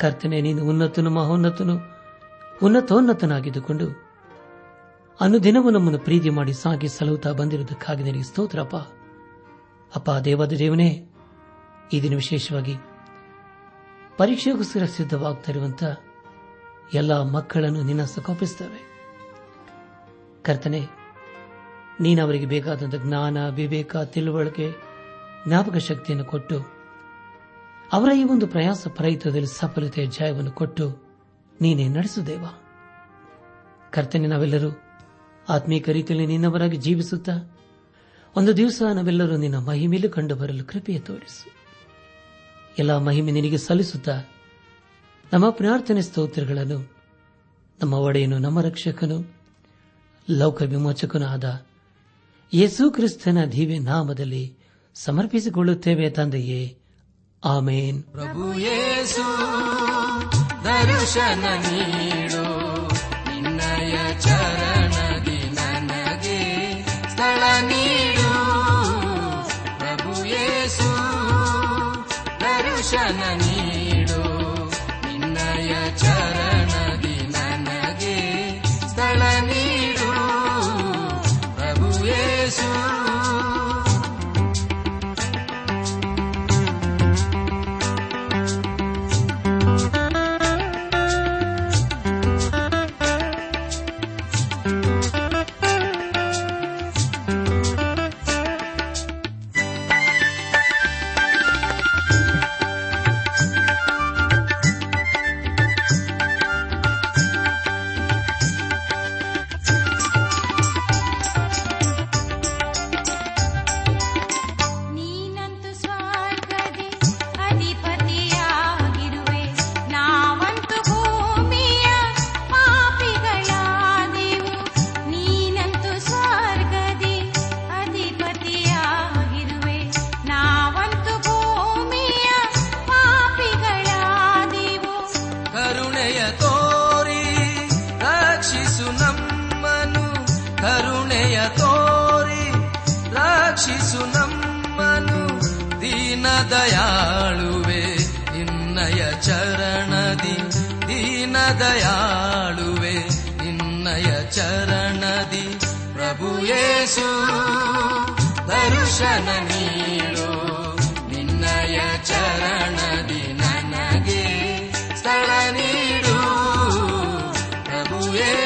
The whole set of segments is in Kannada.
ಕರ್ತನೆ, ನೀನು ಉನ್ನತನು, ಮಹೋನ್ನತನು, ಉನ್ನತೋನ್ನತನಾಗಿದ್ದುಕೊಂಡು ಅನುದಿನವೂ ನಮ್ಮನ್ನು ಪ್ರೀತಿ ಮಾಡಿ ಸಾಗಿ ಸಲಹುತ್ತಾ ಬಂದಿರುವುದಕ್ಕಾಗಿ ನಿನಗೆ ಸ್ತೋತ್ರಪ್ಪ. ಅಪ್ಪ, ದೇವಾದ ದೇವನೇ, ಈ ದಿನ ವಿಶೇಷವಾಗಿ ಪರೀಕ್ಷೆಗೋಸ್ಕರ ಸಿದ್ಧವಾಗ್ತಾ ಎಲ್ಲ ಮಕ್ಕಳನ್ನು ನಿನ್ನ ಸಕೋಪಿಸುತ್ತವೆ ಕರ್ತನೆ, ನೀನು ಅವರಿಗೆ ಬೇಕಾದಂಥ ಜ್ಞಾನ, ವಿವೇಕ, ತಿಳುವಳಿಕೆ, ಜ್ಞಾಪಕ ಶಕ್ತಿಯನ್ನು ಕೊಟ್ಟು ಅವರ ಈ ಒಂದು ಪ್ರಯಾಸ ಪ್ರಯತ್ನದಲ್ಲಿ ಸಫಲತೆಯ ಜಯವನ್ನು ಕೊಟ್ಟು ನೀನೇ ನಡೆಸುದೇವ ಕರ್ತನೆ ನಾವೆಲ್ಲರೂ ಆತ್ಮೀಕ ರೀತಿಯಲ್ಲಿ ನಿನ್ನವರಾಗಿ ಜೀವಿಸುತ್ತಾ ಒಂದು ದಿವಸ ನಾವೆಲ್ಲರೂ ನಿನ್ನ ಮಹಿಮೆಯಲ್ಲಿ ಕಂಡು ಬರಲು ಕೃಪೆಯ ತೋರಿಸು. ಎಲ್ಲ ಮಹಿಮೆ ನಿನಗೆ ಸಲ್ಲಿಸುತ್ತಾ ನಮ್ಮ ಪ್ರಾರ್ಥನೆ ಸ್ತೋತ್ರಗಳನ್ನು, ನಮ್ಮ ಒಡೆಯನು, ನಮ್ಮ ರಕ್ಷಕನು, ಲೌಕ ವಿಮೋಚಕನೂ ಆದ ಯೇಸು ಕ್ರಿಸ್ತನ ದಿವ್ಯ ನಾಮದಲ್ಲಿ ಸಮರ್ಪಿಸಿಕೊಳ್ಳುತ್ತೇವೆ ತಂದೆಯೇ. ಆಮೇನ್ ಪ್ರಭು ಯೇಸು ದರ್ಶನ ನೀಡು ನಿನ್ನಯ ಚರಣದಿ ನನಗೆ ಸ್ಥಳ ನೀಡು ಪ್ರಭು ಯೇಸು ದರ್ಶನ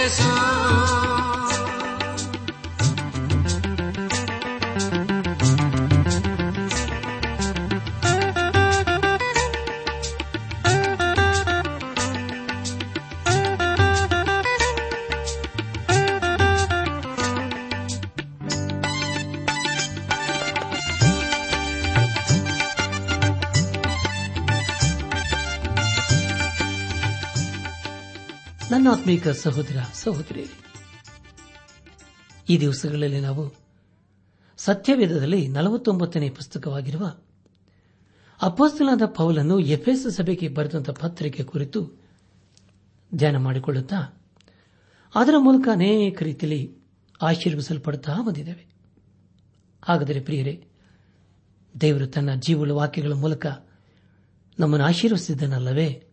Jesús. ಆತ್ಮೀಕ ಸಹೋದರ ಸಹೋದರಿ ಈ ದಿವಸಗಳಲ್ಲಿ ನಾವು ಸತ್ಯವೇದದಲ್ಲಿ ನಲವತ್ತೊಂಬತ್ತನೇ ಪುಸ್ತಕವಾಗಿರುವ ಅಪೋಸ್ತಲಾದ ಪೌಲನ್ನು ಎಫ್ಎಸ್ ಸಭೆಗೆ ಬರೆದಂತಹ ಪತ್ರಿಕೆ ಕುರಿತು ಧ್ಯಾನ ಮಾಡಿಕೊಳ್ಳುತ್ತಾ ಅದರ ಮೂಲಕ ಅನೇಕ ರೀತಿಯಲ್ಲಿ ಆಶೀರ್ವಿಸಲ್ಪಡುತ್ತಾ ಬಂದಿದ್ದೇವೆ. ಹಾಗಾದರೆ ಪ್ರಿಯರೇ, ದೇವರು ತನ್ನ ಜೀವಳ ವಾಕ್ಯಗಳ ಮೂಲಕ ನಮ್ಮನ್ನು ಆಶೀರ್ವಸಿದ್ದನಲ್ಲವೇ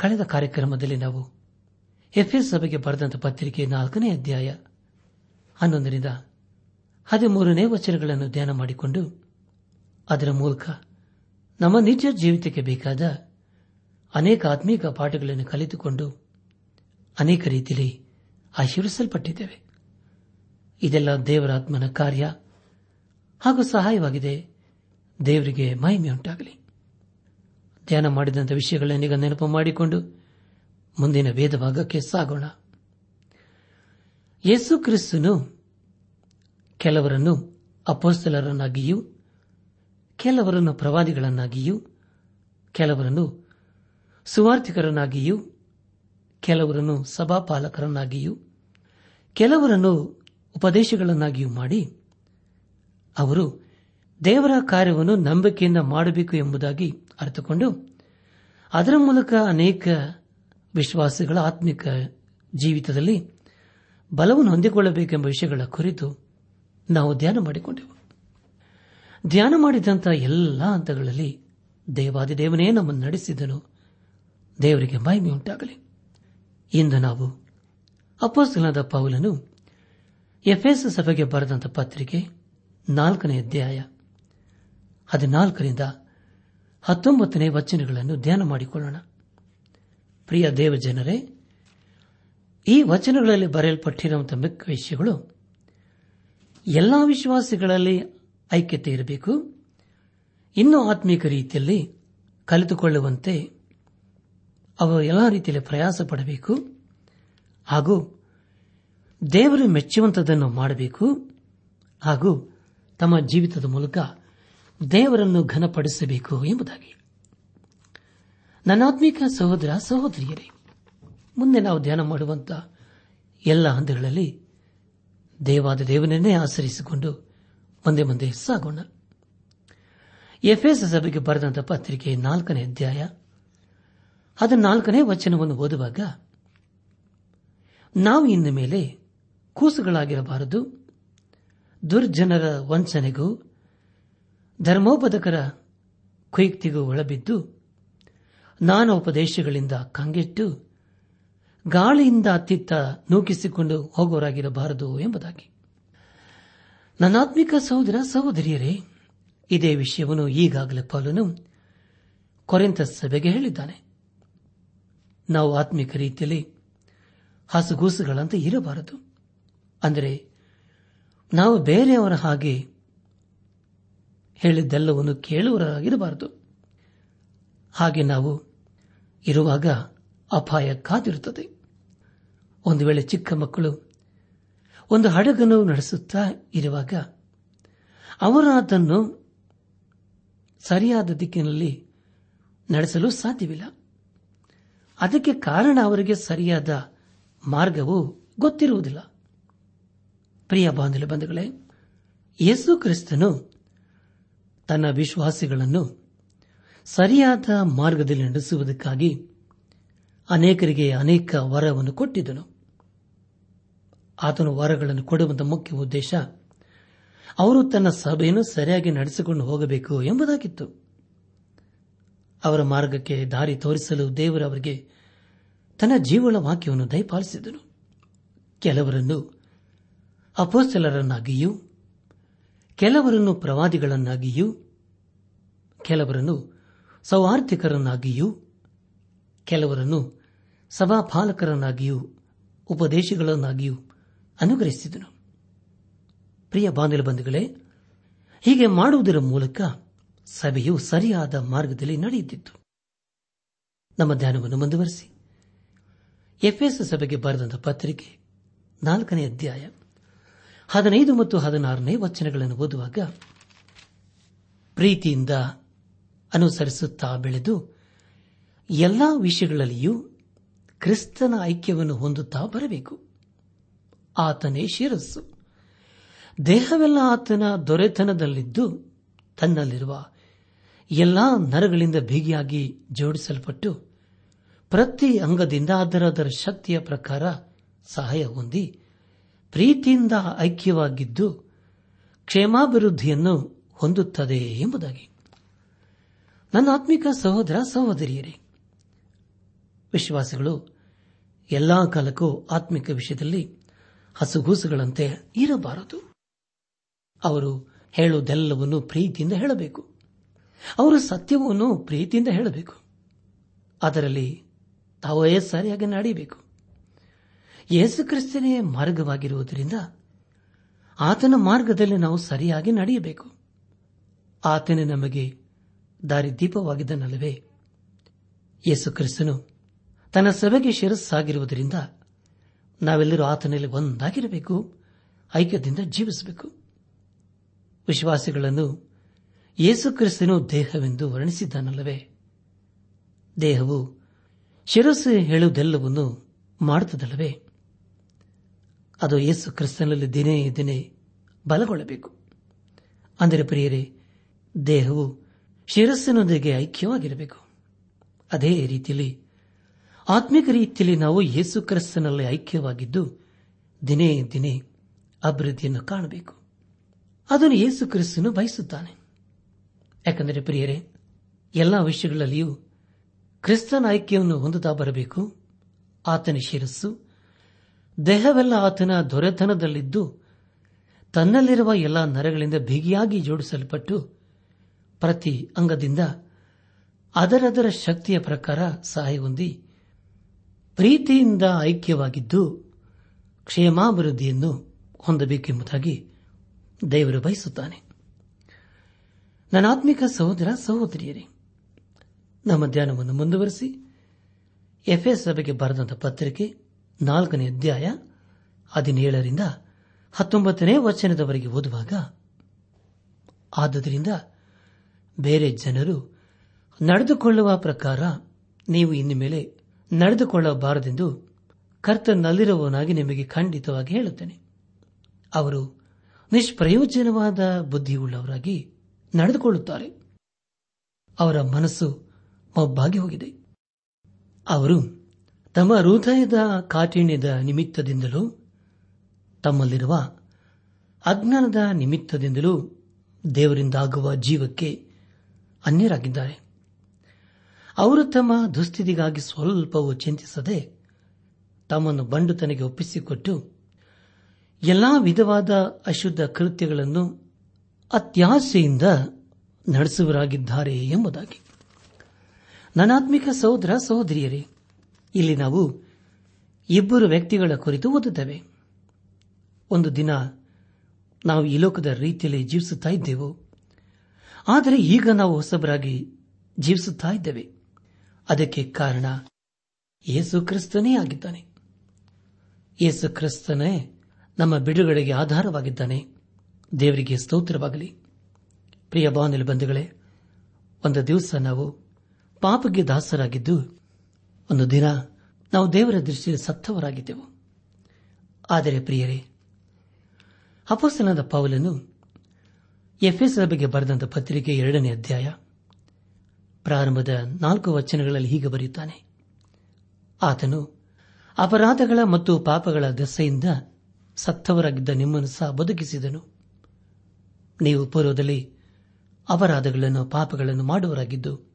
ಕಳೆದ ಕಾರ್ಯಕ್ರಮದಲ್ಲಿ ನಾವು ಎಫ್ಎಸ್ ಸಭೆಗೆ ಬರೆದಂತ ಪತ್ರಿಕೆ ನಾಲ್ಕನೇ ಅಧ್ಯಾಯ ಹನ್ನೊಂದರಿಂದ ಹದಿಮೂರನೇ ವಚನಗಳನ್ನು ಧ್ಯಾನ ಮಾಡಿಕೊಂಡು ಅದರ ಮೂಲಕ ನಮ್ಮ ನಿಜ ಜೀವಿತಕ್ಕೆ ಬೇಕಾದ ಅನೇಕ ಆತ್ಮೀಕ ಪಾಠಗಳನ್ನು ಕಲಿತುಕೊಂಡು ಅನೇಕ ರೀತಿಯಲ್ಲಿ ಆಶೀರ್ವಿಸಲ್ಪಟ್ಟಿದ್ದೇವೆ. ಇದೆಲ್ಲ ದೇವರಾತ್ಮನ ಕಾರ್ಯ ಹಾಗೂ ಸಹಾಯವಾಗಿದೆ. ದೇವರಿಗೆ ಮಹಿಮೆಯುಂಟಾಗಲಿ. ಧ್ಯಾನ ಮಾಡಿದಂಥ ವಿಷಯಗಳನ್ನೀಗ ನೆನಪು ಮಾಡಿಕೊಂಡು ಮುಂದಿನ ವೇದ ಭಾಗಕ್ಕೆ ಸಾಗೋಣ. ಯೇಸು ಕ್ರಿಸ್ತನು ಕೆಲವರನ್ನು ಅಪೋಸ್ತಲರನ್ನಾಗಿಯೂ, ಕೆಲವರನ್ನು ಪ್ರವಾದಿಗಳನ್ನಾಗಿಯೂ, ಕೆಲವರನ್ನು ಸುವಾರ್ಥಿಕರನ್ನಾಗಿಯೂ, ಕೆಲವರನ್ನು ಸಭಾಪಾಲಕರನ್ನಾಗಿಯೂ, ಕೆಲವರನ್ನು ಉಪದೇಶಗಳನ್ನಾಗಿಯೂ ಮಾಡಿ ಅವರು ದೇವರ ಕಾರ್ಯವನ್ನು ನಂಬಿಕೆಯಿಂದ ಮಾಡಬೇಕು ಎಂಬುದಾಗಿ ಅರ್ಥಕೊಂಡು ಅದರ ಮೂಲಕ ಅನೇಕ ವಿಶ್ವಾಸಿಗಳ ಆತ್ಮಿಕ ಜೀವಿತದಲ್ಲಿ ಬಲವನ್ನು ಹೊಂದಿಕೊಳ್ಳಬೇಕೆಂಬ ವಿಷಯಗಳ ಕುರಿತು ನಾವು ಧ್ಯಾನ ಮಾಡಿಕೊಂಡೆವು. ಧ್ಯಾನ ಮಾಡಿದಂತಹ ಎಲ್ಲ ಹಂತಗಳಲ್ಲಿ ದೇವಾದಿದೇವನೇ ನಮ್ಮನ್ನು ನಡೆಸಿದನು. ದೇವರಿಗೆ ಮಹಿಮೆ ಉಂಟಾಗಲಿ. ಇಂದು ನಾವು ಅಪೋಸ್ತಲದ ಪೌಲನು ಎಫ್ಎಸ್ ಸಭೆಗೆ ಬರೆದಂತ ಪತ್ರಿಕೆ ನಾಲ್ಕನೇ ಅಧ್ಯಾಯ ಹದಿನಾಲ್ಕರಿಂದ ಹತ್ತೊಂಬತ್ತನೇ ವಚನಗಳನ್ನು ಧ್ಯಾನ ಮಾಡಿಕೊಳ್ಳೋಣ. ಪ್ರಿಯ ದೇವಜನರೇ, ಈ ವಚನಗಳಲ್ಲಿ ಬರೆಯಲ್ಪಟ್ಟಿರುವಂತಹ ಮಿಕ್ಕ ವಿಷಯಗಳು ಎಲ್ಲಾ ವಿಶ್ವಾಸಿಗಳಲ್ಲಿ ಐಕ್ಯತೆ ಇರಬೇಕು, ಇನ್ನೂ ಆತ್ಮೀಕ ರೀತಿಯಲ್ಲಿ ಕಲಿತುಕೊಳ್ಳುವಂತೆ ಅವರು ಎಲ್ಲ ರೀತಿಯಲ್ಲಿ ಪ್ರಯಾಸ ಪಡಬೇಕು ಹಾಗೂ ದೇವರು ಮೆಚ್ಚುವಂತದನ್ನು ಮಾಡಬೇಕು ಹಾಗೂ ತಮ್ಮ ಜೀವಿತದ ಮೂಲಕ ದೇವರನ್ನು ಘನಪಡಿಸಬೇಕು ಎಂಬುದಾಗಿ. ನನ್ನಾತ್ಮಿಕ ಸಹೋದರ, ಸಹೋದರಿಯರೇ, ಮುಂದೆ ನಾವು ಧ್ಯಾನ ಮಾಡುವಂತಹ ಎಲ್ಲ ಹಂತಗಳಲ್ಲಿ ದೇವಾದ ದೇವನನ್ನೇ ಆಚರಿಸಿಕೊಂಡು ಮುಂದೆ ಮುಂದೆ ಸಾಗೋಣ. ಎಫ್ಎಸ್ ಸಭೆಗೆ ಬರೆದಂತಹ ಪತ್ರಿಕೆ ನಾಲ್ಕನೇ ಅಧ್ಯಾಯ ಅದರ ನಾಲ್ಕನೇ ವಚನವನ್ನು ಓದುವಾಗ, ನಾವು ಇನ್ನು ಮೇಲೆ ಕೂಸುಗಳಾಗಿರಬಾರದು, ದುರ್ಜನರ ವಂಚನೆಗೂ ಧರ್ಮೋಪದಕರ ಕುಯುಕ್ತಿಗೂ ಒಳಬಿದ್ದು ನಾನೋಪದೇಶಗಳಿಂದ ಕಂಗೆಟ್ಟು ಗಾಳಿಯಿಂದ ಅತ್ತಿತ್ತ ನೂಕಿಸಿಕೊಂಡು ಹೋಗೋರಾಗಿರಬಾರದು ಎಂಬುದಾಗಿ. ನನ್ನಾತ್ಮಿಕ ಸಹೋದರ, ಸಹೋದರಿಯರೇ, ಇದೇ ವಿಷಯವನ್ನು ಈಗಾಗಲೇ ಪಾಲನು ಕೊರೆಂತ ಸಭೆಗೆ ಹೇಳಿದ್ದಾನೆ. ನಾವು ಆತ್ಮಿಕ ರೀತಿಯಲ್ಲಿ ಹಸುಗೂಸುಗಳಂತೆ ಇರಬಾರದು. ಅಂದರೆ ನಾವು ಬೇರೆಯವರ ಹಾಗೆ ಹೇಳಿದ್ದೆಲ್ಲವನ್ನು ಕೇಳುವರಾಗಿರಬಾರದು ಹಾಗೆ ನಾವು ಇರುವಾಗ ಅಪಾಯ ಕಾದಿರುತ್ತದೆ. ಒಂದು ವೇಳೆ ಚಿಕ್ಕ ಮಕ್ಕಳು ಒಂದು ಹಡಗನ್ನು ನಡೆಸುತ್ತಾ ಇರುವಾಗ ಅವರು ಅದನ್ನು ಸರಿಯಾದ ದಿಕ್ಕಿನಲ್ಲಿ ನಡೆಸಲು ಸಾಧ್ಯವಿಲ್ಲ. ಅದಕ್ಕೆ ಕಾರಣ ಅವರಿಗೆ ಸರಿಯಾದ ಮಾರ್ಗವು ಗೊತ್ತಿರುವುದಿಲ್ಲ. ಪ್ರಿಯ ಬಾಂಧವ ಬಂಧುಗಳೇ, ಯೇಸು ಕ್ರಿಸ್ತನು ತನ್ನ ವಿಶ್ವಾಸಿಗಳನ್ನು ಸರಿಯಾದ ಮಾರ್ಗದಲ್ಲಿ ನಡೆಸುವುದಕ್ಕಾಗಿ ಅನೇಕರಿಗೆ ಅನೇಕ ವರವನ್ನು ಕೊಟ್ಟಿದ್ದನು. ಆತನು ವರಗಳನ್ನು ಕೊಡುವಂತಹ ಮುಖ್ಯ ಉದ್ದೇಶ ಅವರು ತನ್ನ ಸಭೆಯನ್ನು ಸರಿಯಾಗಿ ನಡೆಸಿಕೊಂಡು ಹೋಗಬೇಕು ಎಂಬುದಾಗಿತ್ತು. ಅವರ ಮಾರ್ಗಕ್ಕೆ ದಾರಿ ತೋರಿಸಲು ದೇವರು ಅವರಿಗೆ ತನ್ನ ಜೀವನ ವಾಕ್ಯವನ್ನು ದಯಪಾಲಿಸಿದನು. ಕೆಲವರನ್ನು ಅಪೋಸ್ತಲರನ್ನಾಗಿಯೂ ಕೆಲವರನ್ನು ಪ್ರವಾದಿಗಳನ್ನಾಗಿಯೂ, ಕೆಲವರನ್ನು ಸೌಹಾರ್ಧಿಕರನ್ನಾಗಿಯೂ ಕೆಲವರನ್ನು ಸಭಾಪಾಲಕರನ್ನಾಗಿಯೂ, ಉಪದೇಶಗಳನ್ನಾಗಿಯೂ ಅನುಗ್ರಹಿಸಿದನು. ಪ್ರಿಯ ಬಾಂಧವ ಬಂಧುಗಳೇ, ಹೀಗೆ ಮಾಡುವುದರ ಮೂಲಕ ಸಭೆಯು ಸರಿಯಾದ ಮಾರ್ಗದಲ್ಲಿ ನಡೆಯುತ್ತಿತ್ತು. ನಮ್ಮ ಧ್ಯಾನವನ್ನು ಮುಂದುವರೆಸಿ. ಎಫ್ಎಸ್ ಸಭೆಗೆ ಬರೆದಂತಹ ಪತ್ರಿಕೆ ನಾಲ್ಕನೇ ಅಧ್ಯಾಯ. ಹದಿನೈದು ಮತ್ತು ಹದಿನಾರನೇ ವಚನಗಳನ್ನು ಓದುವಾಗ ಪ್ರೀತಿಯಿಂದ ಅನುಸರಿಸುತ್ತಾ ಬೆಳೆದು ಎಲ್ಲಾ ವಿಷಯಗಳಲ್ಲಿಯೂ ಕ್ರಿಸ್ತನ ಐಕ್ಯವನ್ನು ಹೊಂದುತ್ತಾ ಬರಬೇಕು. ಆತನೇ ಶಿರಸ್ಸು. ದೇಹವೆಲ್ಲ ಆತನ ದೊರೆತನದಲ್ಲಿದ್ದು ತನ್ನಲ್ಲಿರುವ ಎಲ್ಲಾ ನರಗಳಿಂದ ಬಿಗಿಯಾಗಿ ಜೋಡಿಸಲ್ಪಟ್ಟು ಪ್ರತಿ ಅಂಗದಿಂದ ಅದರ ಅದರ ಶಕ್ತಿಯ ಪ್ರಕಾರ ಸಹಾಯ ಹೊಂದಿ ಪ್ರೀತಿಯಿಂದ ಐಕ್ಯವಾಗಿದ್ದು ಕ್ಷೇಮಾಭಿವೃದ್ಧಿಯನ್ನು ಹೊಂದುತ್ತದೆ ಎಂಬುದಾಗಿ. ನನ್ನ ಆತ್ಮಿಕ ಸಹೋದರ, ಸಹೋದರಿಯರೇ, ವಿಶ್ವಾಸಗಳು, ಎಲ್ಲಾ ಕಾಲಕ್ಕೂ ಆತ್ಮಿಕ ವಿಷಯದಲ್ಲಿ ಹಸುಗೂಸುಗಳಂತೆ ಇರಬಾರದು. ಅವರು ಹೇಳುವುದೆಲ್ಲವನ್ನು ಪ್ರೀತಿಯಿಂದ ಹೇಳಬೇಕು. ಅವರು ಸತ್ಯವನ್ನು ಪ್ರೀತಿಯಿಂದ ಹೇಳಬೇಕು. ಅದರಲ್ಲಿ ತಾವೇ ಸರಿಯಾಗಿ ನಡೆಯಬೇಕು. ಯೇಸುಕ್ರಿಸ್ತನೇ ಮಾರ್ಗವಾಗಿರುವುದರಿಂದ ಆತನ ಮಾರ್ಗದಲ್ಲಿ ನಾವು ಸರಿಯಾಗಿ ನಡೆಯಬೇಕು. ಆತನೇ ನಮಗೆ ದಾರಿದೀಪವಾಗಿದ್ದನಲ್ಲವೇ? ಯೇಸುಕ್ರಿಸ್ತನು ತನ್ನ ಸಭೆಗೆ ಶಿರಸ್ಸಾಗಿರುವುದರಿಂದ ನಾವೆಲ್ಲರೂ ಆತನಲ್ಲಿ ಒಂದಾಗಿರಬೇಕು, ಐಕ್ಯದಿಂದ ಜೀವಿಸಬೇಕು. ವಿಶ್ವಾಸಿಗಳನ್ನು ಯೇಸುಕ್ರಿಸ್ತನು ದೇಹವೆಂದು ವರ್ಣಿಸಿದ್ದಾನಲ್ಲವೇ? ದೇಹವು ಶಿರಸ್ಸು ಹೇಳುವುದೆಲ್ಲವನ್ನು ಮಾಡುತ್ತದಲ್ಲವೇ? ಅದು ಯೇಸು ಕ್ರಿಸ್ತನಲ್ಲಿ ದಿನೇ ದಿನೇ ಬಲಗೊಳ್ಳಬೇಕು. ಅಂದರೆ ಪ್ರಿಯರೇ, ದೇಹವು ಶಿರಸ್ಸಿನೊಂದಿಗೆ ಐಕ್ಯವಾಗಿರಬೇಕು. ಅದೇ ರೀತಿಯಲ್ಲಿ, ಆತ್ಮಿಕ ರೀತಿಯಲ್ಲಿ ನಾವು ಯೇಸು ಕ್ರಿಸ್ತನಲ್ಲಿ ಐಕ್ಯವಾಗಿದ್ದು ದಿನೇ ದಿನೇ ಅಭಿವೃದ್ಧಿಯನ್ನು ಕಾಣಬೇಕು. ಅದನ್ನು ಯೇಸು ಕ್ರಿಸ್ತನು ಬಯಸುತ್ತಾನೆ. ಯಾಕಂದರೆ ಪ್ರಿಯರೇ, ಎಲ್ಲ ವಿಷಯಗಳಲ್ಲಿಯೂ ಕ್ರಿಸ್ತನ ಐಕ್ಯವನ್ನು ಹೊಂದುತ್ತಾ ಬರಬೇಕು. ಆತನ ಶಿರಸ್ಸು ದೇಹವೆಲ್ಲ ಆತನ ದೊರೆತನದಲ್ಲಿದ್ದು ತನ್ನಲ್ಲಿರುವ ಎಲ್ಲ ನರಗಳಿಂದ ಬಿಗಿಯಾಗಿ ಜೋಡಿಸಲ್ಪಟ್ಟು ಪ್ರತಿ ಅಂಗದಿಂದ ಅದರದರ ಶಕ್ತಿಯ ಪ್ರಕಾರ ಸಹಾಯ ಹೊಂದಿ ಪ್ರೀತಿಯಿಂದ ಐಕ್ಯವಾಗಿದ್ದು ಕ್ಷೇಮಾಭಿವೃದ್ಧಿಯನ್ನು ಹೊಂದಬೇಕೆಂಬುದಾಗಿ ದೇವರು ಬಯಸುತ್ತಾನೆ. ನನಾತ್ಮಿಕ ಸಹೋದರ, ಸಹೋದರಿಯರೇ, ನಮ್ಮ ಧ್ಯಾನವನ್ನು ಮುಂದುವರೆಸಿ ಎಫ್ಎಸ್ ಸಭೆಗೆ ಬರೆದಂತ ಪತ್ರಿಕೆ ನಾಲ್ಕನೇ ಅಧ್ಯಾಯ ಹದಿನೇಳರಿಂದ ಹತ್ತೊಂಬತ್ತನೇ ವಚನದವರೆಗೆ ಓದುವಾಗ, ಆದ್ದರಿಂದ ಬೇರೆ ಜನರು ನಡೆದುಕೊಳ್ಳುವ ಪ್ರಕಾರ ನೀವು ಇನ್ನು ಮೇಲೆ ನಡೆದುಕೊಳ್ಳಬಾರದೆಂದು ಕರ್ತನಲ್ಲಿರುವವನಾಗಿ ನಿಮಗೆ ಖಂಡಿತವಾಗಿ ಹೇಳುತ್ತೇನೆ. ಅವರು ನಿಷ್ಪ್ರಯೋಜನವಾದ ಬುದ್ಧಿಯುಳ್ಳವರಾಗಿ ನಡೆದುಕೊಳ್ಳುತ್ತಾರೆ. ಅವರ ಮನಸ್ಸು ಮಬ್ಬಾಗಿ ಹೋಗಿದೆ. ಅವರು ತಮ್ಮ ಹೃದಯದ ಕಾಠಿಣ್ಯದ ನಿಮಿತ್ತದಿಂದಲೂ ತಮ್ಮಲ್ಲಿರುವ ಅಜ್ಞಾನದ ನಿಮಿತ್ತದಿಂದಲೂ ದೇವರಿಂದಾಗುವ ಜೀವಕ್ಕೆ ಅನ್ಯರಾಗಿದ್ದಾರೆ. ಅವರು ತಮ್ಮ ದುಸ್ಥಿತಿಗಾಗಿ ಸ್ವಲ್ಪವೂ ಚಿಂತಿಸದೆ ತಮ್ಮನ್ನು ಬಂಡುತನಿಗೆ ಒಪ್ಪಿಸಿಕೊಟ್ಟು ಎಲ್ಲಾ ವಿಧವಾದ ಅಶುದ್ಧ ಕೃತ್ಯಗಳನ್ನು ಅತ್ಯಾಸೆಯಿಂದ ನಡೆಸುವರಾಗಿದ್ದಾರೆ ಎಂಬುದಾಗಿ. ನನಾತ್ಮಿಕ ಸಹೋದರ ಸಹೋದರಿಯರೇ ಇಲ್ಲಿ ನಾವು ಇಬ್ಬರು ವ್ಯಕ್ತಿಗಳ ಕುರಿತು ಓದುತ್ತೇವೆ. ಒಂದು ದಿನ ನಾವು ಈ ಲೋಕದ ರೀತಿಯಲ್ಲಿ ಜೀವಿಸುತ್ತಾ ಇದ್ದೆವು. ಆದರೆ ಈಗ ನಾವು ಹೊಸಬರಾಗಿ ಜೀವಿಸುತ್ತಾ ಇದ್ದೇವೆ. ಅದಕ್ಕೆ ಕಾರಣ ಯೇಸು ಕ್ರಿಸ್ತನೇ ಆಗಿದ್ದಾನೆ. ಯೇಸು ಕ್ರಿಸ್ತನೇ ನಮ್ಮ ಬಿಡುಗಡೆಗೆ ಆಧಾರವಾಗಿದ್ದಾನೆ. ದೇವರಿಗೆ ಸ್ತೋತ್ರವಾಗಲಿ. ಪ್ರಿಯ ಬಾನಿಲು ಬಂಧುಗಳೇ, ಒಂದು ದಿವಸ ನಾವು ಪಾಪಕ್ಕೆ ದಾಸರಾಗಿದ್ದು ಒಂದು ದಿನ ನಾವು ದೇವರ ದೃಷ್ಟಿಯಲ್ಲಿ ಸತ್ತವರಾಗಿದ್ದೆವು. ಆದರೆ ಪ್ರಿಯರೇ ಅಪೋಸ್ತನಾದ ಪೌಲನು ಎಫ್ಎಸ್ ಸಭೆಗೆ ಬರೆದಂತ ಪತ್ರಿಕೆ ಎರಡನೇ ಅಧ್ಯಾಯ ಪ್ರಾರಂಭದ ನಾಲ್ಕು ವಚನಗಳಲ್ಲಿ ಹೀಗೆ ಬರೆಯುತ್ತಾನೆ. ಆತನು ಅಪರಾಧಗಳ ಮತ್ತು ಪಾಪಗಳ ದೆಸೆಯಿಂದ ಸತ್ತವರಾಗಿದ್ದ ನಿಮ್ಮನ್ನು ಸಹ ಬದುಕಿಸಿದನು. ನೀವು ಪೂರ್ವದಲ್ಲಿ ಅಪರಾಧಗಳನ್ನು, ಪಾಪಗಳನ್ನು ಮಾಡುವರಾಗಿದ್ದು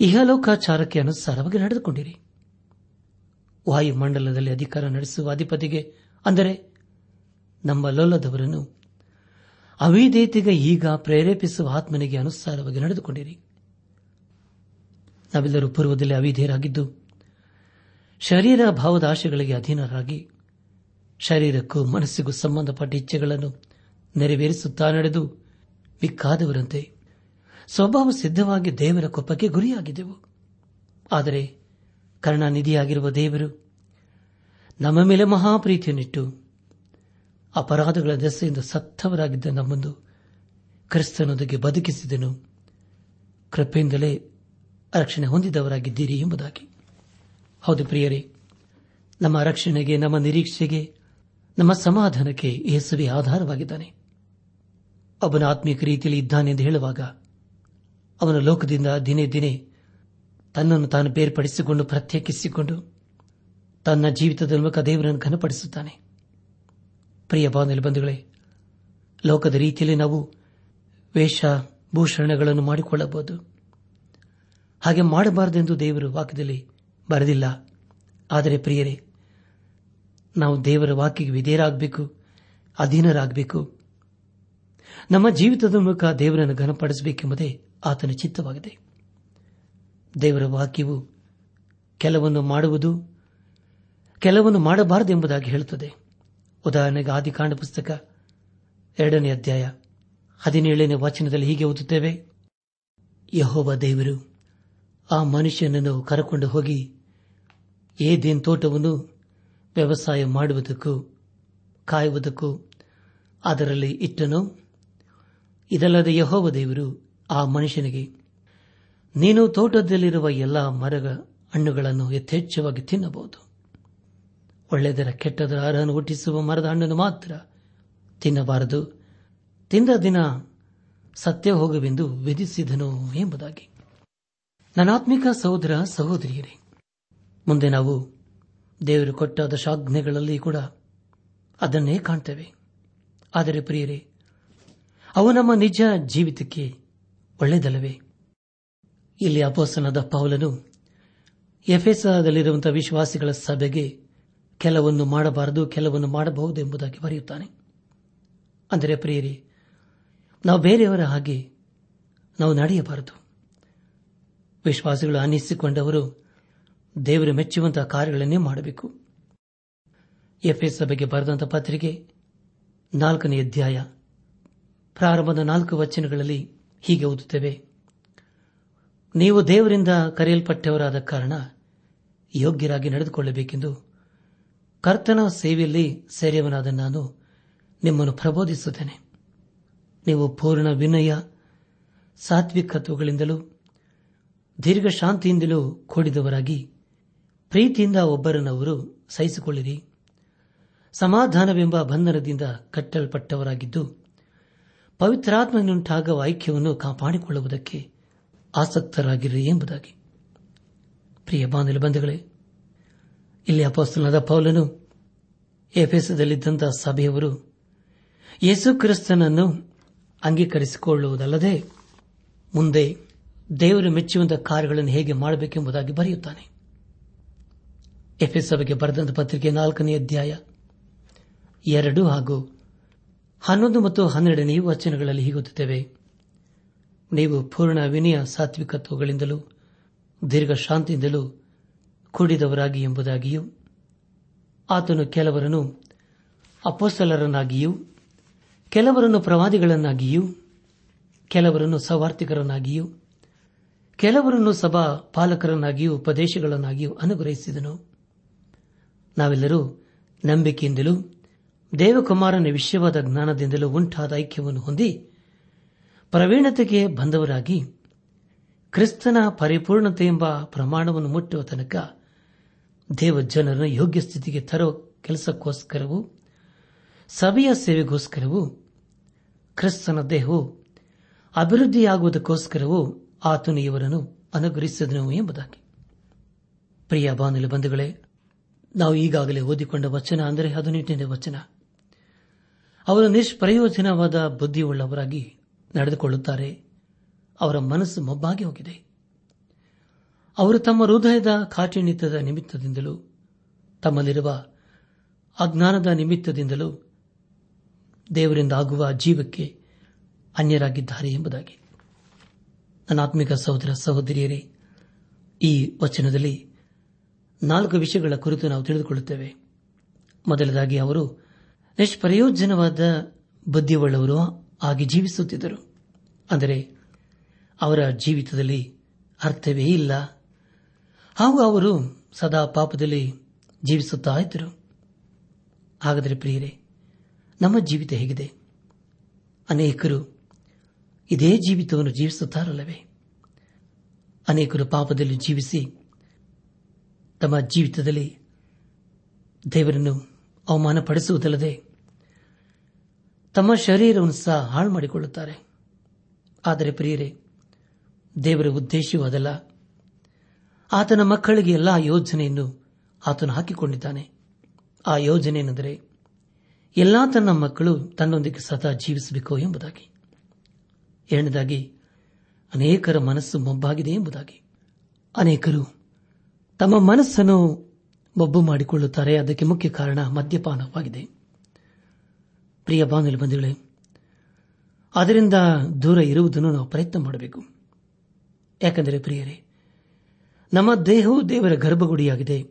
ಇಹಲೋಕಾಚಾರಕ್ಕೆ ಅನುಸಾರವಾಗಿ ನಡೆದುಕೊಂಡಿರಿ. ವಾಯುಮಂಡಲದಲ್ಲಿ ಅಧಿಕಾರ ನಡೆಸುವ ಅಧಿಪತಿಗೆ, ಅಂದರೆ ನಮ್ಮ ಲೋಲದವರನ್ನು ಅವಿದೇತಿಗೆ ಈಗ ಪ್ರೇರೇಪಿಸುವ ಆತ್ಮನಿಗೆ ಅನುಸಾರವಾಗಿ ನಡೆದುಕೊಂಡಿರಿ. ನಾವೆಲ್ಲರೂ ಪೂರ್ವದಲ್ಲಿ ಅವಿಧೇಯರಾಗಿದ್ದು, ಶರೀರ ಭಾವದ ಆಶೆಗಳಿಗೆ ಅಧೀನರಾಗಿ, ಶರೀರಕ್ಕೂ ಮನಸ್ಸಿಗೂ ಸಂಬಂಧಪಟ್ಟ ಇಚ್ಛೆಗಳನ್ನು ನೆರವೇರಿಸುತ್ತಾ ನಡೆದು ಬಿಕ್ಕಾದವರಂತೆ ಸ್ವಭಾವ ಸಿದ್ಧವಾಗಿ ದೇವರ ಕೊಪ್ಪಕ್ಕೆ ಗುರಿಯಾಗಿದ್ದೆವು. ಆದರೆ ಕರುಣಾನಿಧಿಯಾಗಿರುವ ದೇವರು ನಮ್ಮ ಮೇಲೆ ಮಹಾಪ್ರೀತಿಯನ್ನಿಟ್ಟು ಅಪರಾಧಗಳ ದೆಸೆಯಿಂದ ಸತ್ತವರಾಗಿದ್ದ ನಮ್ಮನ್ನು ಕ್ರಿಸ್ತನೊಂದಿಗೆ ಬದುಕಿಸಿದನು. ಕೃಪೆಯಿಂದಲೇ ರಕ್ಷಣೆ ಹೊಂದಿದವರಾಗಿದ್ದೀರಿ ಎಂಬುದಾಗಿ. ಹೌದು ಪ್ರಿಯರೇ, ನಮ್ಮ ರಕ್ಷಣೆಗೆ, ನಮ್ಮ ನಿರೀಕ್ಷೆಗೆ, ನಮ್ಮ ಸಮಾಧಾನಕ್ಕೆ ಯೇಸುವೆ ಆಧಾರವಾಗಿದ್ದಾನೆ. ಅವನ ಆತ್ಮೀಕ ರೀತಿಯಲ್ಲಿ ಇದ್ದಾನೆ ಎಂದು ಹೇಳುವಾಗ ಅವನ ಲೋಕದಿಂದ ದಿನೇ ದಿನೇ ತನ್ನನ್ನು ತಾನು ಬೇರ್ಪಡಿಸಿಕೊಂಡು ಪ್ರತ್ಯೇಕಿಸಿಕೊಂಡು ತನ್ನ ಜೀವಿತದ ಮೂಲಕ ದೇವರನ್ನು ಘನಪಡಿಸುತ್ತಾನೆ. ಪ್ರಿಯ ಬಾಂಧವ್ಯ ಬಂಧುಗಳೇ, ಲೋಕದ ರೀತಿಯಲ್ಲಿ ನಾವು ವೇಷ, ಭೂಷಣಗಳನ್ನು ಮಾಡಿಕೊಳ್ಳಬಹುದು. ಹಾಗೆ ಮಾಡಬಾರದೆಂದು ದೇವರು ವಾಕ್ಯದಲ್ಲಿ ಬರೆದಿಲ್ಲ. ಆದರೆ ಪ್ರಿಯರೇ, ನಾವು ದೇವರ ವಾಕ್ಯಕ್ಕೆ ವಿಧೇಯರಾಗಬೇಕು, ಅಧೀನರಾಗಬೇಕು. ನಮ್ಮ ಜೀವಿತದ ಮೂಲಕ ದೇವರನ್ನು ಘನಪಡಿಸಬೇಕೆಂಬುದೇ ಆತನ ಚಿತ್ತವಾಗಿದೆ. ದೇವರ ವಾಕ್ಯವು ಕೆಲವನ್ನು ಮಾಡುವುದು, ಕೆಲವನ್ನು ಮಾಡಬಾರದೆಂಬುದಾಗಿ ಹೇಳುತ್ತದೆ. ಉದಾಹರಣೆಗೆ ಆದಿಕಾಂಡ ಪುಸ್ತಕ ಎರಡನೇ ಅಧ್ಯಾಯ ಹದಿನೇಳನೇ ವಚನದಲ್ಲಿ ಹೀಗೆ ಓದುತ್ತೇವೆ. ಯಹೋವ ದೇವರು, ಆ ಮನುಷ್ಯನನ್ನು ಕರಕೊಂಡು ಹೋಗಿ ಏದೇನ್ ತೋಟವನ್ನು ವ್ಯವಸಾಯ ಮಾಡುವುದಕ್ಕೂ ಕಾಯುವುದಕ್ಕೂ ಅದರಲ್ಲಿ ಇಟ್ಟನು? ಇದಲ್ಲದೆ ಯಹೋವ ದೇವರು ಆ ಮನುಷ್ಯನಿಗೆ, ನೀನು ತೋಟದಲ್ಲಿರುವ ಎಲ್ಲ ಮರಗ ಹಣ್ಣುಗಳನ್ನು ಯಥೇಚ್ಛವಾಗಿ ತಿನ್ನಬಹುದು. ಒಳ್ಳೆಯದರ ಕೆಟ್ಟದರ ಅರ್ಹನ್ನು ಹುಟ್ಟಿಸುವ ಮರದ ಹಣ್ಣನ್ನು ಮಾತ್ರ ತಿನ್ನಬಾರದು. ತಿಂದ ದಿನ ಸತ್ಯ ಹೋಗುವೆಂದು ವಿಧಿಸಿದನು ಎಂಬುದಾಗಿ. ನನಾತ್ಮಿಕ ಸಹೋದರ ಸಹೋದರಿಯರೇ, ಮುಂದೆ ನಾವು ದೇವರು ಕೊಟ್ಟ ದಶಾಜ್ಞೆಗಳಲ್ಲಿ ಕೂಡ ಅದನ್ನೇ ಕಾಣ್ತೇವೆ. ಆದರೆ ಪ್ರಿಯರೇ, ಅವು ನಮ್ಮ ನಿಜ ಜೀವಿತಕ್ಕೆ ಒಳ್ಳೆಯದಲ್ಲವೇ? ಇಲ್ಲಿ ಅಪೋಸನದ ಪೌಲನು ಎಫೆಸದಲ್ಲಿರುವಂತಹ ವಿಶ್ವಾಸಿಗಳ ಸಭೆಗೆ ಕೆಲವನ್ನು ಮಾಡಬಾರದು, ಕೆಲವನ್ನು ಮಾಡಬಹುದು ಎಂಬುದಾಗಿ ಬರೆಯುತ್ತಾನೆ. ಅಂದರೆ ಪ್ರಿಯರಿ, ನಾವು ಬೇರೆಯವರ ಹಾಗೆ ನಾವು ನಡೆಯಬಾರದು. ವಿಶ್ವಾಸಿಗಳು ಅನ್ನಿಸಿಕೊಂಡವರು ದೇವರು ಮೆಚ್ಚುವಂತಹ ಕಾರ್ಯಗಳನ್ನೇ ಮಾಡಬೇಕು. ಎಫ್ಎಸ್ ಸಭೆಗೆ ಬರೆದಂತಹ ಪತ್ರಿಕೆ ನಾಲ್ಕನೇ ಅಧ್ಯಾಯ, ಪ್ರಾರಂಭದ ನಾಲ್ಕು ವಚನಗಳಲ್ಲಿ ಹೀಗೆ ಓದುತ್ತೇವೆ. ನೀವು ದೇವರಿಂದ ಕರೆಯಲ್ಪಟ್ಟವರಾದ ಕಾರಣ ಯೋಗ್ಯರಾಗಿ ನಡೆದುಕೊಳ್ಳಬೇಕೆಂದು ಕರ್ತನ ಸೇವೆಯಲ್ಲಿ ಸೇರಿಯವನಾದ ನಾನು ನಿಮ್ಮನ್ನು ಪ್ರಬೋಧಿಸುತ್ತೇನೆ. ನೀವು ಪೂರ್ಣ ವಿನಯ, ಸಾತ್ವಿಕತ್ವಗಳಿಂದಲೂ ದೀರ್ಘ ಶಾಂತಿಯಿಂದಲೂ ಕೂಡಿದವರಾಗಿ ಪ್ರೀತಿಯಿಂದ ಒಬ್ಬರನ್ನವರು ಸಹಿಸಿಕೊಳ್ಳಿರಿ. ಸಮಾಧಾನವೆಂಬ ಬಂಧನದಿಂದ ಕಟ್ಟಲ್ಪಟ್ಟವರಾಗಿದ್ದು ಪವಿತ್ರಾತ್ಮನುಂಟಾಗುವ ಐಕ್ಯವನ್ನು ಕಾಪಾಡಿಕೊಳ್ಳುವುದಕ್ಕೆ ಆಸಕ್ತರಾಗಿರಿ ಎಂಬುದಾಗಿ. ಪ್ರಿಯ ಬಾಂಧವ ಇಲ್ಲಿ ಅಪಸ್ತನಾದ ಪೌಲನು ಎಫೆಸದಲ್ಲಿದ್ದಂತಹ ಸಭೆಯವರು ಯೇಸು ಕ್ರಿಸ್ತನನ್ನು ಅಂಗೀಕರಿಸಿಕೊಳ್ಳುವುದಲ್ಲದೆ ಮುಂದೆ ದೇವರು ಮೆಚ್ಚುವಂತಹ ಕಾರ್ಯಗಳನ್ನು ಹೇಗೆ ಮಾಡಬೇಕೆಂಬುದಾಗಿ ಬರೆಯುತ್ತಾನೆ. ಎಫೆಸ್ ಸಭೆಗೆ ಬರೆದಂತ ಪತ್ರಿಕೆ ನಾಲ್ಕನೇ ಅಧ್ಯಾಯ ಎರಡು ಹಾಗೂ ಹನ್ನೊಂದು ಮತ್ತು ಹನ್ನೆರಡನೇ ವಚನಗಳಲ್ಲಿ ಹೀಗುತ್ತೇವೆ. ನೀವು ಪೂರ್ಣ ವಿನಯ ಸಾತ್ವಿಕತ್ವಗಳಿಂದಲೂ, ದೀರ್ಘ ಶಾಂತಿಯಿಂದಲೂ ಕೂಡಿದವರಾಗಿ ಎಂಬುದಾಗಿಯೂ, ಆತನು ಕೆಲವರನ್ನು ಅಪೋಸ್ತಲರನ್ನಾಗಿಯೂ, ಕೆಲವರನ್ನು ಪ್ರವಾದಿಗಳನ್ನಾಗಿಯೂ, ಕೆಲವರನ್ನು ಸವಾರ್ಥಿಕರನ್ನಾಗಿಯೂ ಕೆಲವರನ್ನು ಸಭಾ ಪಾಲಕರನ್ನಾಗಿಯೂ ಉಪದೇಶಗಳನ್ನಾಗಿಯೂ ಅನುಗ್ರಹಿಸಿದನು. ನಾವೆಲ್ಲರೂ ನಂಬಿಕೆಯಿಂದಲೂ ದೇವಕುಮಾರನ ವಿಷಯವಾದ ಜ್ಞಾನದಿಂದಲೂ ಉಂಟಾದ ಐಕ್ಯವನ್ನು ಹೊಂದಿ ಪ್ರವೀಣತೆಗೆ ಬಂದವರಾಗಿ ಕ್ರಿಸ್ತನ ಪರಿಪೂರ್ಣತೆ ಎಂಬ ಪ್ರಮಾಣವನ್ನು ಮುಟ್ಟುವ ತನಕ ದೇವ ಜನರನ್ನು ಯೋಗ್ಯ ಸ್ಥಿತಿಗೆ ತರೋ ಕೆಲಸಕ್ಕೋಸ್ಕರವೂ, ಸಭೆಯ ಸೇವೆಗೋಸ್ಕರವೂ, ಕ್ರಿಸ್ತನ ದೇಹವು ಅಭಿವೃದ್ಧಿಯಾಗುವುದಕ್ಕೋಸ್ಕರವೂ ಆತನು ಇವರನ್ನು ಅನುಗ್ರಹಿಸಿದನು ಎಂಬುದಾಗಿ. ಪ್ರಿಯ ಬಾನುಲಿ ಬಂಧುಗಳೇ, ನಾವು ಈಗಾಗಲೇ ಓದಿಕೊಂಡ ವಚನ ಅಂದರೆ ಹದಿನೆಂಟನೇ ವಚನ. ಅವರು ನಿಷ್ಪ್ರಯೋಜನವಾದ ಬುದ್ಧಿಯುಳ್ಳವರಾಗಿ ನಡೆದುಕೊಳ್ಳುತ್ತಾರೆ. ಅವರ ಮನಸ್ಸು ಮೊಬ್ಬಾಗಿ ಹೋಗಿದೆ. ಅವರು ತಮ್ಮ ಹೃದಯದ ಕಾಠಿಣ್ಯದ ನಿಮಿತ್ತದಿಂದಲೂ, ತಮ್ಮಲ್ಲಿರುವ ಅಜ್ಞಾನದ ನಿಮಿತ್ತದಿಂದಲೂ ದೇವರಿಂದ ಆಗುವ ಜೀವಕ್ಕೆ ಅನ್ಯರಾಗಿದ್ದಾರೆ ಎಂಬುದಾಗಿ. ನನ್ನ ಆತ್ಮಿಕ ಸಹೋದರ ಸಹೋದರಿಯರೇ, ಈ ವಚನದಲ್ಲಿ ನಾಲ್ಕು ವಿಷಯಗಳ ಕುರಿತು ನಾವು ತಿಳಿದುಕೊಳ್ಳುತ್ತೇವೆ. ಮೊದಲದಾಗಿ ಅವರು ನಿಷ್ಪ್ರಯೋಜನವಾದ ಬುದ್ಧಿಯುಳ್ಳವರು ಆಗಿ ಜೀವಿಸುತ್ತಿದ್ದರು? ಅಂದರೆ, ಅವರ ಜೀವಿತದಲ್ಲಿ ಅರ್ಥವೇ ಇಲ್ಲ. ಹಾಗೂ ಅವರು ಸದಾ ಪಾಪದಲ್ಲಿ ಜೀವಿಸುತ್ತಾ ಇದ್ದರು. ಹಾಗಾದರೆ ಪ್ರಿಯರೇ, ನಮ್ಮ ಜೀವಿತ ಹೇಗಿದೆ? ಅನೇಕರು ಇದೇ ಜೀವಿತವನ್ನು ಜೀವಿಸುತ್ತಾರಲ್ಲವೇ? ಅನೇಕರು ಪಾಪದಲ್ಲಿ ಜೀವಿಸಿ ತಮ್ಮ ಜೀವಿತದಲ್ಲಿ ದೇವರನ್ನು ಅವಮಾನಪಡಿಸುವುದಲ್ಲದೆ ತಮ್ಮ ಶರೀರವನ್ನು ಸಹ ಹಾಳು ಮಾಡಿಕೊಳ್ಳುತ್ತಾರೆ. ಆದರೆ ಪ್ರಿಯರೇ ದೇವರ ಉದ್ದೇಶವೂ ಅದಲ್ಲ. ಆತನ ಮಕ್ಕಳಿಗೆ ಎಲ್ಲಾ ಯೋಜನೆಯನ್ನು ಆತನು ಹಾಕಿಕೊಂಡಿದ್ದಾನೆ. ಆ ಯೋಜನೆ ಏನೆಂದರೆ, ಎಲ್ಲಾ ತನ್ನ ಮಕ್ಕಳು ತನ್ನೊಂದಿಗೆ ಸದಾ ಜೀವಿಸಬೇಕು ಎಂಬುದಾಗಿ. ಎರಡನೇದಾಗಿ, ಅನೇಕರ ಮನಸ್ಸು ಮೊಬ್ಬಾಗಿದೆ ಎಂಬುದಾಗಿ. ಅನೇಕರು ತಮ್ಮ ಮನಸ್ಸನ್ನು ಮೊಬ್ಬು ಮಾಡಿಕೊಳ್ಳುತ್ತಾರೆ. ಅದಕ್ಕೆ ಮುಖ್ಯ ಕಾರಣ ಮದ್ಯಪಾನವಾಗಿದೆ. ಪ್ರಿಯ ಬಾಂಧವ ಬಂಧುಗಳೇ, ಅದರಿಂದ ದೂರ ಇರುವುದನ್ನು ನಾವು ಪ್ರಯತ್ನ ಮಾಡಬೇಕು. ಯಾಕೆಂದರೆ ಪ್ರಿಯರೇ, ನಮ್ಮ ದೇಹವು ದೇವರ ಗರ್ಭಗುಡಿಯಾಗಿದೆ.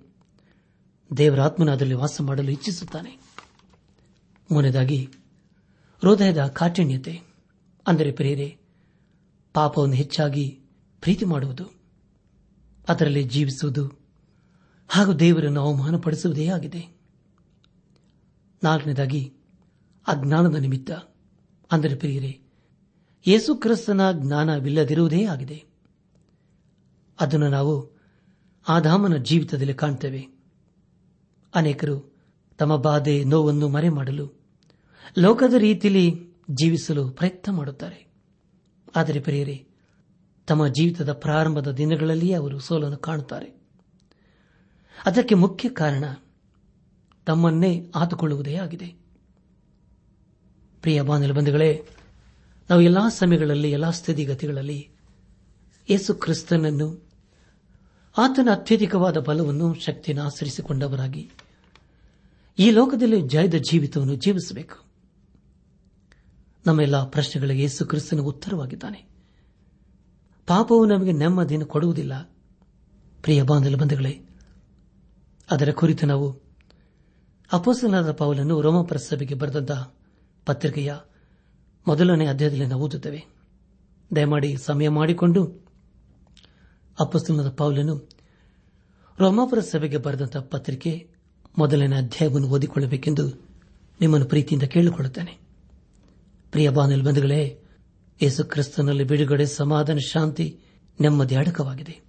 ದೇವರ ಆತ್ಮನ ಅದರಲ್ಲಿ ವಾಸ ಮಾಡಲು ಇಚ್ಛಿಸುತ್ತಾನೆ. ಮೂರನೇದಾಗಿ, ಹೃದಯದ ಕಾಠಿಣ್ಯತೆ. ಅಂದರೆ ಪ್ರಿಯರೇ, ಪಾಪವನ್ನು ಹೆಚ್ಚಾಗಿ ಪ್ರೀತಿ ಮಾಡುವುದು, ಅದರಲ್ಲಿ ಜೀವಿಸುವುದು ಹಾಗೂ ದೇವರನ್ನು ಅವಮಾನಪಡಿಸುವುದೇ ಆಗಿದೆ. ನಾಲ್ಕನೇದಾಗಿ ಅಜ್ಞಾನದ ನಿಮಿತ್ತ. ಅಂದರೆ ಪ್ರಿಯರೇ, ಯೇಸು ಕ್ರಿಸ್ತನ ಜ್ಞಾನವಿಲ್ಲದಿರುವುದೇ ಆಗಿದೆ. ಅದನ್ನು ನಾವು ಆದಾಮನ ಜೀವಿತದಲ್ಲಿ ಕಾಣುತ್ತೇವೆ ಅನೇಕರು ತಮ್ಮ ಬಾಧೆ, ನೋವನ್ನು ಮರೆ ಮಾಡಲು ಲೋಕದ ರೀತಿಯಲ್ಲಿ ಜೀವಿಸಲು ಪ್ರಯತ್ನ ಮಾಡುತ್ತಾರೆ. ಆದರೆ ಪ್ರಿಯರೇ, ತಮ್ಮ ಜೀವಿತದ ಪ್ರಾರಂಭದ ದಿನಗಳಲ್ಲಿಯೇ ಅವರು ಸೋಲನ್ನು ಕಾಣುತ್ತಾರೆ. ಅದಕ್ಕೆ ಮುಖ್ಯ ಕಾರಣ ತಮ್ಮನ್ನೇ ಆತುಕೊಳ್ಳುವುದೇ ಆಗಿದೆ. ಪ್ರಿಯ ಬಾಂಧವೇ ನಾವು ಎಲ್ಲಾ ಸಮಯಗಳಲ್ಲಿ, ಎಲ್ಲಾ ಸ್ಥಿತಿಗತಿಗಳಲ್ಲಿ ಯೇಸು ಕ್ರಿಸ್ತನನ್ನು, ಆತನ ಅತ್ಯಧಿಕವಾದ ಬಲವನ್ನು, ಶಕ್ತಿಯನ್ನು ಆಚರಿಸಿಕೊಂಡವರಾಗಿ ಈ ಲೋಕದಲ್ಲಿ ಜಯದ ಜೀವಿತವನ್ನು ಜೀವಿಸಬೇಕು. ನಮ್ಮೆಲ್ಲ ಪ್ರಶ್ನೆಗಳಿಗೆ ಯೇಸು ಕ್ರಿಸ್ತನ ಉತ್ತರವಾಗಿದ್ದಾನೆ. ಪಾಪವು ನಮಗೆ ನೆಮ್ಮದಿಯನ್ನು ಕೊಡುವುದಿಲ್ಲ. ಪ್ರಿಯ ಬಂಧುಗಳೇ, ಅದರ ಕುರಿತು ನಾವು ಅಪೋಸನಾದ ಪೌಲನ್ನು ರೋಮಪರ ಸಭೆಗೆ ಬರೆದಂತಹ ಪತ್ರಿಕೆಯ ಮೊದಲನೇ ಅಧ್ಯಾಯದಲ್ಲಿ ನಾವು ಓದುತ್ತೇವೆ. ದಯಮಾಡಿ ಸಮಯ ಮಾಡಿಕೊಂಡು ಅಪಸ್ತನದ ಪೌಲನು ರೋಮಾಪುರ ಸಭೆಗೆ ಬರೆದಂತಹ ಪತ್ರಿಕೆ ಮೊದಲನೇ ಅಧ್ಯಾಯವನ್ನು ಓದಿಕೊಳ್ಳಬೇಕೆಂದು ನಿಮ್ಮನ್ನು ಪ್ರೀತಿಯಿಂದ ಕೇಳಿಕೊಳ್ಳುತ್ತೇನೆ. ಪ್ರಿಯ ಬಾನಲ್ ಬಂಧುಗಳೇ, ಯೇಸು ಕ್ರಿಸ್ತನಲ್ಲಿ ಬಿಡುಗಡೆ, ಸಮಾಧಾನ, ಶಾಂತಿ ನೆಮ್ಮದಿ ಅಡಕವಾಗಿದೆ.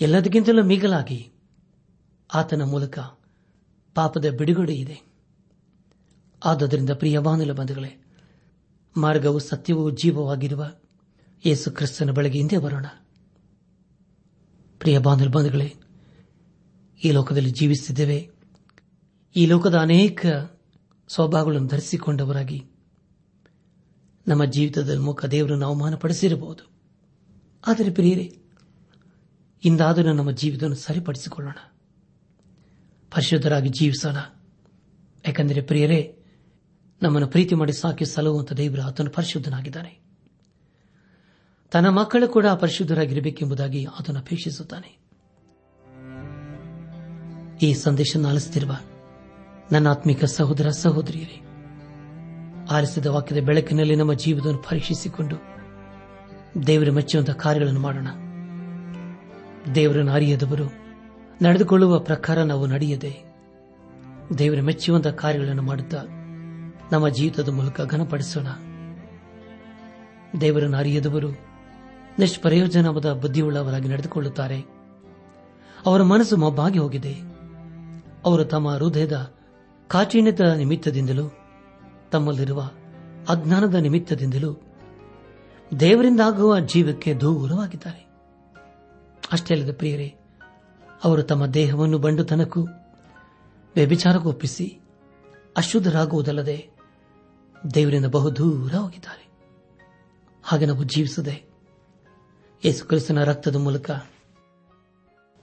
ಎಲ್ಲದಕ್ಕಿಂತಲೂ ಮಿಗಲಾಗಿ ಆತನ ಮೂಲಕ ಪಾಪದ ಬಿಡುಗಡೆ ಇದೆ. ಆದ್ದರಿಂದ ಪ್ರಿಯ ಬಾನುಲ ಬಂಧುಗಳೇ, ಮಾರ್ಗವು ಸತ್ಯವೂ ಜೀವವಾಗಿರುವ ಯೇಸು ಕ್ರಿಸ್ತನ ಬಳಿಗೆ ಹಿಂದೆ ಬರೋಣ. ಪ್ರಿಯ ಬಂಧುಗಳೇ, ಈ ಲೋಕದಲ್ಲಿ ಜೀವಿಸುತ್ತಿದ್ದೇವೆ ಈ ಲೋಕದ ಅನೇಕ ಸ್ವಭಾವಗಳನ್ನು ಧರಿಸಿಕೊಂಡವರಾಗಿ ನಮ್ಮ ಜೀವಿತದಲ್ಲಿ ಮುಖ ದೇವರನ್ನು ಅವಮಾನಪಡಿಸಿರಬಹುದು. ಆದರೆ ಪ್ರಿಯರೇ, ಇಂದಾದರೂ ನಮ್ಮ ಜೀವಿತವನ್ನು ಸರಿಪಡಿಸಿಕೊಳ್ಳೋಣ. ಪರಿಶುದ್ಧರಾಗಿ ಜೀವಿಸೋಣ. ಯಾಕೆಂದರೆ ಪ್ರಿಯರೇ ನಮ್ಮನ್ನು ಪ್ರೀತಿ ಮಾಡಿ ಸಾಕಿ ಸಲುವಂತ ದೇವರು ಆತನು ಪರಿಶುದ್ಧನಾಗಿದ್ದಾನೆ. ತನ್ನ ಮಕ್ಕಳು ಕೂಡ ಪರಿಶುದ್ಧರಾಗಿರಬೇಕೆಂಬುದಾಗಿ ಆತನು ಅಪೇಕ್ಷಿಸುತ್ತಾನೆ. ಈ ಸಂದೇಶ ಆಲಿಸುತ್ತಿರುವ ನನ್ನ ಆತ್ಮಿಕ ಸಹೋದರ ಸಹೋದರಿಯರೇ, ಆಲಿಸಿದ ವಾಕ್ಯದ ಬೆಳಕಿನಲ್ಲಿ ನಮ್ಮ ಜೀವಿತವನ್ನು ಪರೀಕ್ಷಿಸಿಕೊಂಡು ದೇವರ ಮೆಚ್ಚುವಂತಹ ಕಾರ್ಯಗಳನ್ನು ಮಾಡೋಣ. ದೇವರನ್ನು ಅರಿಯದವರು ನಡೆದುಕೊಳ್ಳುವ ಪ್ರಕಾರ ನಾವು ನಡೆಯದೆ ದೇವರ ಮೆಚ್ಚುವಂತಹ ಕಾರ್ಯಗಳನ್ನು ಮಾಡುತ್ತಾ ನಮ್ಮ ಜೀವಿತದ ಮೂಲಕ ಘನಪಡಿಸೋಣ. ದೇವರನ್ನು ಅರಿಯದವರು ನಿಷ್ಪ್ರಯೋಜನವಾದ ಬುದ್ಧಿಯುಳ್ಳವರಾಗಿ ನಡೆದುಕೊಳ್ಳುತ್ತಾರೆ. ಅವರ ಮನಸ್ಸು ಮಬ್ಬಾಗಿ ಹೋಗಿದೆ. ಅವರು ತಮ್ಮ ಹೃದಯದ ಕಾಠಿಣ್ಯದ ನಿಮಿತ್ತದಿಂದಲೂ, ತಮ್ಮಲ್ಲಿರುವ ಅಜ್ಞಾನದ ನಿಮಿತ್ತದಿಂದಲೂ ದೇವರಿಂದಾಗುವ ಜೀವಕ್ಕೆ ದೂರವಾಗಿದ್ದಾರೆ. ಅಷ್ಟೇ ಅಲ್ಲದ ಪ್ರಿಯರೇ, ಅವರು ತಮ್ಮ ದೇಹವನ್ನು ಬಂಡುತನಕ್ಕೂ, ವ್ಯಭಿಚಾರಕ್ಕೂ ಒಪ್ಪಿಸಿ, ಅಶುದ್ಧರಾಗುವುದಲ್ಲದೆ ದೇವರಿಂದ ಬಹುದೂರ ಹೋಗಿದ್ದಾರೆ. ಹಾಗೆ ನಾವು ಜೀವಿಸದೆ ಯೇಸು ಕ್ರಿಸ್ತನ ರಕ್ತದ ಮೂಲಕ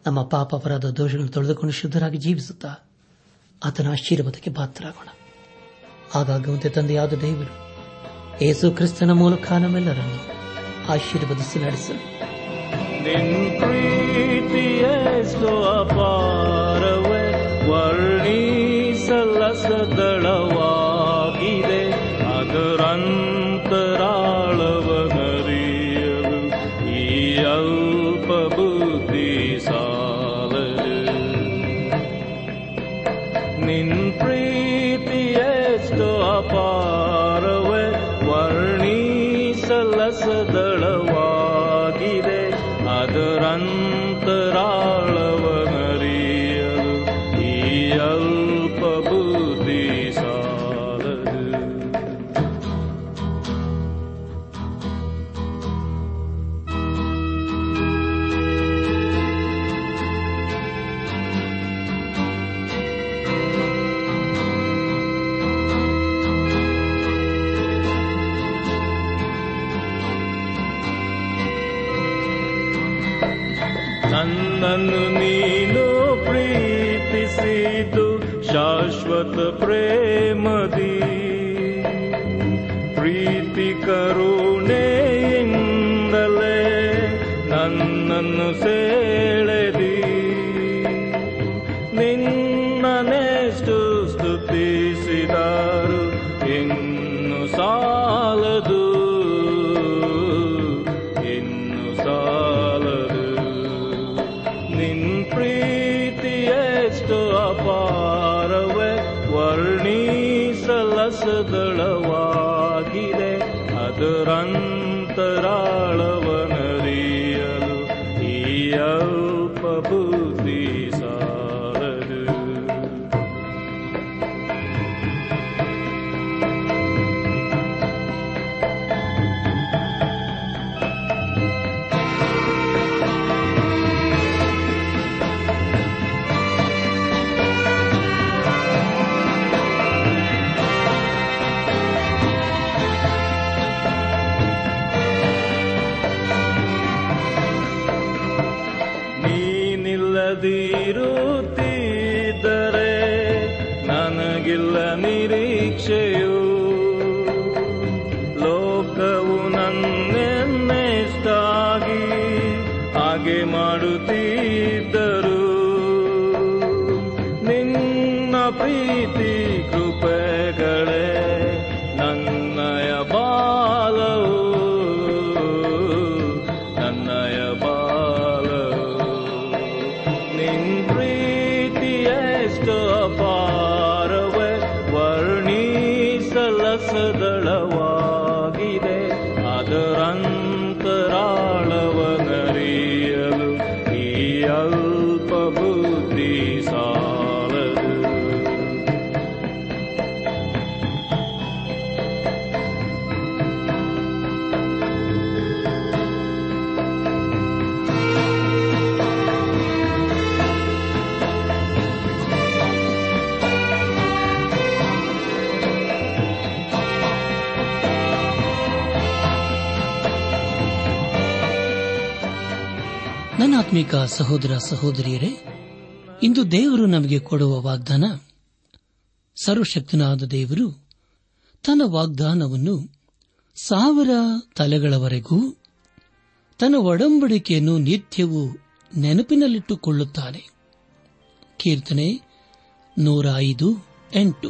ನಮ್ಮ ಪಾಪ ಅಪರಾಧ ದೋಷಗಳನ್ನು ತೊಳೆದುಕೊಂಡು ಶುದ್ಧರಾಗಿ ಜೀವಿಸುತ್ತಾ ಆತನ ಆಶೀರ್ವಾದಕ್ಕೆ ಪಾತ್ರರಾಗೋಣ. ಹಾಗಾಗುವಂತೆ ತಂದೆಯಾದ ದೇವರು ಯೇಸು ಕ್ರಿಸ್ತನ ಮೂಲಕ ನಮ್ಮೆಲ್ಲರನ್ನು ಆಶೀರ್ವದಿಸಿ ನಡೆಸಲು. ನಿನ್ ಪ್ರೀತಿಯೆಷ್ಟೋ ನನ್ನನ್ನು ನೀನು ಪ್ರೀತಿಸಿದು ಶಾಶ್ವತ ಪ್ರೇಮದಿ. ಪ್ರೀತಿ ಕರುಣೆಯಿಂದಲೇ ನನ್ನನ್ನು ಸೆಳೆದಿ ಆತ್ಮಿಕ ಸಹೋದರ ಸಹೋದರಿಯರೇ, ಇಂದು ದೇವರು ನಮಗೆ ಕೊಡುವ ವಾಗ್ದಾನ, ಸರ್ವಶಕ್ತನಾದ ದೇವರು ತನ್ನ ವಾಗ್ದಾನವನ್ನು ಸಾವಿರ ತಲೆಗಳವರೆಗೂ ತನ್ನ ಒಡಂಬಡಿಕೆಯನ್ನು ನಿತ್ಯವೂ ನೆನಪಿನಲ್ಲಿಟ್ಟುಕೊಳ್ಳುತ್ತಾನೆ. ಕೀರ್ತನೆ ನೂರ ಐದು ಎಂಟು.